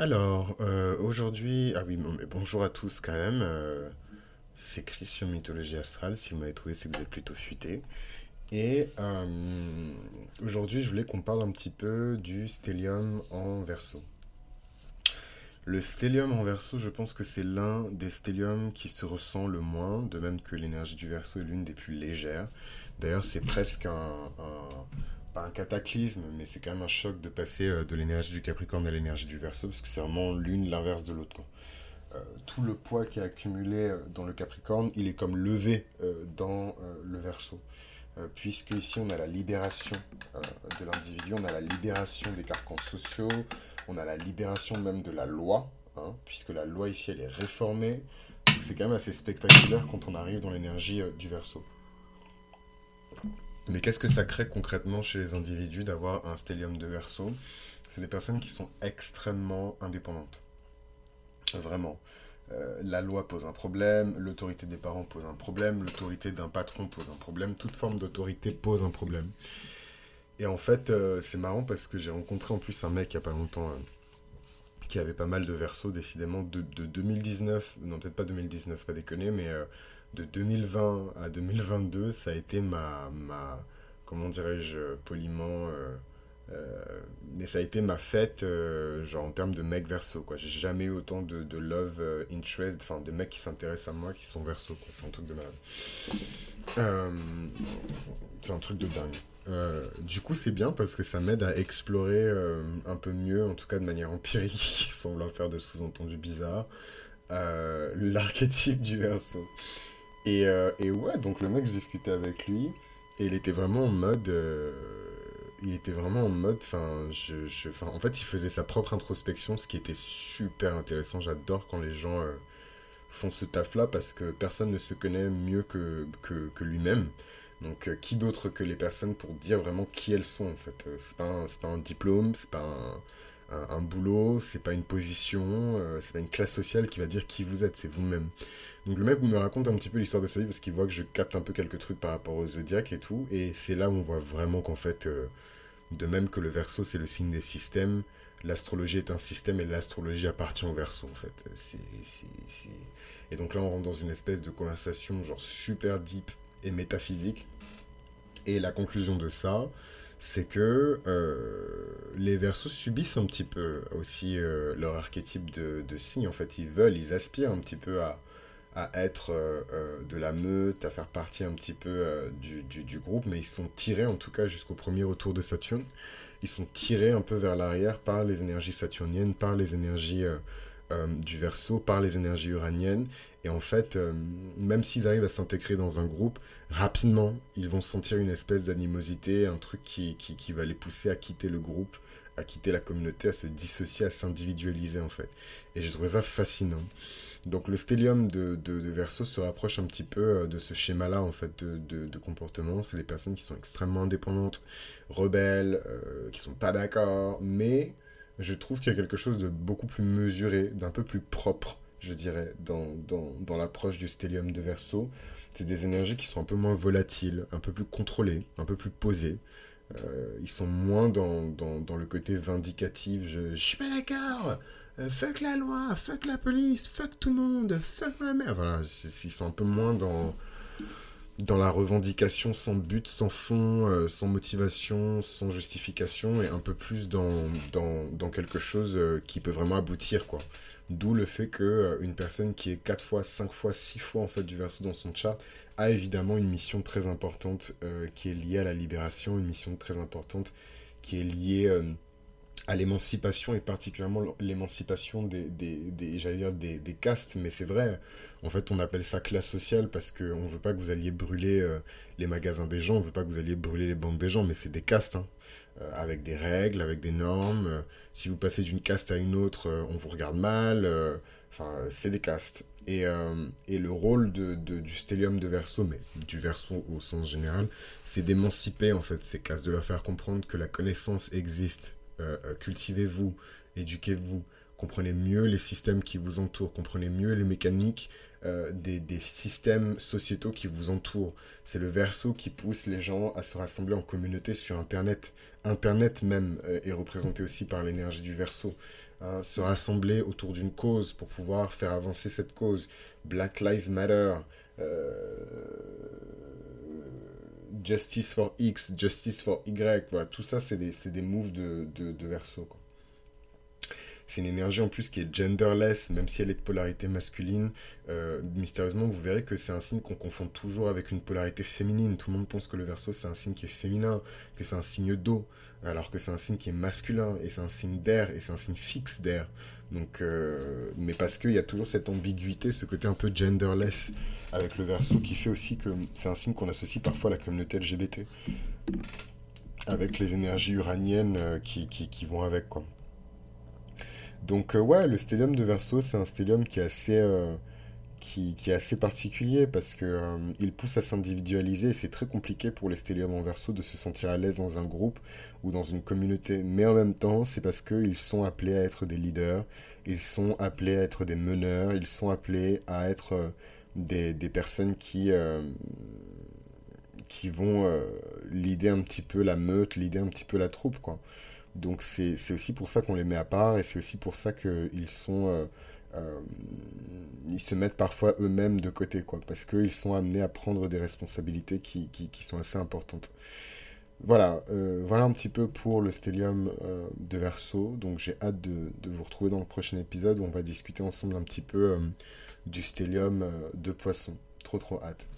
Alors, euh, aujourd'hui, ah oui, bonjour à tous quand même. euh, c'est Christian Mythologie Astrale. Si vous m'avez trouvé, c'est que vous êtes plutôt futé. Et euh, aujourd'hui, je voulais qu'on parle un petit peu du stellium en verso. Le stellium en verso, je pense que c'est l'un des stelliums qui se ressent le moins, de même que l'énergie du verso est l'une des plus légères. D'ailleurs, c'est presque un- pas un cataclysme, mais c'est quand même un choc de passer euh, de l'énergie du Capricorne à l'énergie du Verseau, parce que c'est vraiment l'une l'inverse de l'autre. Euh, tout le poids qui est accumulé euh, dans le Capricorne, il est comme levé dans le Verseau. Puisque ici on a la libération de l'individu, on a la libération des carcans sociaux, on a la libération même de la loi, hein, puisque la loi ici elle est réformée. Donc c'est quand même assez spectaculaire quand on arrive dans l'énergie du Verseau. Mais qu'est-ce que ça crée concrètement chez les individus d'avoir un stellium de Verseau C'est des personnes qui sont extrêmement indépendantes. Vraiment. Euh, la loi pose un problème, l'autorité des parents pose un problème, l'autorité d'un patron pose un problème, toute forme d'autorité pose un problème. Et en fait, euh, c'est marrant parce que j'ai rencontré en plus un mec il n'y a pas longtemps euh, qui avait pas mal de versos, décidément, de, de 2019, non peut-être pas 2019, pas déconner, mais de 2020 à 2022, ça a été ma, ma comment dirais-je, poliment, euh, euh, mais ça a été ma fête, euh, genre en termes de mec verso, quoi. J'ai jamais eu autant de, de love interest, enfin des mecs qui s'intéressent à moi qui sont verso, quoi. C'est un truc de malade. C'est un truc de dingue. Du coup, c'est bien parce que ça m'aide à explorer un peu mieux, en tout cas de manière empirique, sans vouloir faire de sous-entendus bizarres, l'archétype du verso. Et, euh, et ouais, donc le mec, je discutais avec lui, et il était vraiment en mode. euh, il était vraiment en mode. Enfin, je, je- en fait, il faisait sa propre introspection, ce qui était super intéressant. J'adore quand les gens euh, font ce taf-là parce que personne ne se connaît mieux que, que, lui-même. Donc, qui d'autre que les personnes pour dire vraiment qui elles sont, en fait? C'est pas pas un diplôme, c'est pas un, un, un boulot, c'est pas une position, euh, c'est pas une classe sociale qui va dire qui vous êtes, c'est vous-même. Donc le mec me raconte un petit peu l'histoire de sa vie parce qu'il voit que je capte un peu quelques trucs par rapport au zodiaque et tout. Et c'est là où on voit vraiment qu'en fait, euh, de même que le verso c'est le signe des systèmes, l'astrologie est un système et l'astrologie appartient au verso en fait. Et donc là on rentre dans une espèce de conversation genre super deep et métaphysique. Et la conclusion de ça, c'est que euh, les versos subissent un petit peu aussi euh, leur archétype de, signe. En fait, ils veulent, ils aspirent un petit peu à, à être euh, de la meute, à faire partie un petit peu du, du, groupe, mais ils sont tirés en tout cas jusqu'au premier retour de Saturne. Ils sont tirés un peu vers l'arrière par les énergies saturniennes, par les énergies du Verseau, par les énergies uraniennes. Et en fait, euh, même s'ils arrivent à s'intégrer dans un groupe, rapidement, ils vont sentir une espèce d'animosité, un truc qui, qui, va les pousser à quitter le groupe, à quitter la communauté, à se dissocier, à s'individualiser en fait. Et j'ai trouvé ça fascinant. Donc le stellium de, de, de Verseau se rapproche un petit peu euh, de ce schéma-là en fait de, de, de comportement. C'est les personnes qui sont extrêmement indépendantes, rebelles, euh, qui sont pas d'accord, mais je trouve qu'il y a quelque chose de beaucoup plus mesuré, d'un peu plus propre, je dirais, dans, dans, dans l'approche du stellium de Verseau. C'est des énergies qui sont un peu moins volatiles, un peu plus contrôlées, un peu plus posées. Euh, ils sont moins dans, dans, dans le côté vindicatif. Je, je suis pas d'accord. Euh, fuck la loi, fuck la police, fuck tout le monde, fuck ma mère. Voilà, ils sont un peu moins dans, dans la revendication sans but, sans fond, euh, sans motivation, sans justification, et un peu plus dans, dans, dans quelque chose euh, qui peut vraiment aboutir, quoi. D'où le fait que euh, une personne qui est 4 fois, 5 fois, 6 fois en fait du verso dans son chart a évidemment une mission très importante qui est liée à la libération, une mission très importante qui est liée à l'émancipation et particulièrement l'émancipation des, des, j'allais dire des, des castes, mais c'est vrai. En fait, on appelle ça classe sociale parce qu'on ne veut pas que vous alliez brûler euh, les magasins des gens, on ne veut pas que vous alliez brûler les banques des gens, mais c'est des castes, hein, euh, avec des règles, avec des normes. euh, si vous passez d'une caste à une autre, on vous regarde mal. Enfin, c'est des castes. Et, et le rôle de, de- du stellium de Verseau, mais du Verseau au sens général, c'est d'émanciper en fait ces castes, de leur faire comprendre que la connaissance existe. Euh, euh, cultivez-vous, éduquez-vous, comprenez mieux les systèmes qui vous entourent, comprenez mieux les mécaniques euh, des, des systèmes sociétaux qui vous entourent. C'est le Verseau qui pousse les gens à se rassembler en communauté sur Internet. Internet même est représenté aussi par l'énergie du Verseau. hein, se rassembler autour d'une cause pour pouvoir faire avancer cette cause. Black Lives Matter, Justice for X, Justice for Y, voilà, tout ça c'est des, des, moves de, de, de verso. Quoi. C'est une énergie en plus qui est genderless, même si elle est de polarité masculine. Euh, mystérieusement, vous verrez que c'est un signe qu'on confond toujours avec une polarité féminine. Tout le monde pense que le verso c'est un signe qui est féminin, que c'est un signe d'eau, alors que c'est un signe qui est masculin, et c'est un signe d'air, et c'est un signe fixe d'air. Donc, euh, mais parce qu'il y a toujours cette ambiguïté, ce côté un peu genderless avec le verso qui fait aussi que c'est un signe qu'on associe parfois à la communauté LGBT avec les énergies uraniennes euh, qui, qui, qui vont avec quoi. Donc euh, ouais, le stellium de Verseau, c'est un stellium qui est assez, euh, qui, est assez particulier parce que euh, pousse à s'individualiser. C'est très compliqué pour les stelliums en Verseau de se sentir à l'aise dans un groupe ou dans une communauté. Mais en même temps, c'est parce qu'ils sont appelés à être des leaders, ils sont appelés à être des meneurs, ils sont appelés à être des, personnes qui qui vont leader un petit peu la meute, leader un petit peu la troupe, quoi. Donc c'est aussi pour ça qu'on les met à part et c'est aussi pour ça qu'ils sont... Euh, euh, ils se mettent parfois eux-mêmes de côté, quoi, parce qu'ils sont amenés à prendre des responsabilités qui, qui, sont assez importantes. Voilà, euh, voilà un petit peu pour le stellium de Verseau. Donc j'ai hâte de, de, vous retrouver dans le prochain épisode où on va discuter ensemble un petit peu du stellium de Poisson. Trop trop hâte.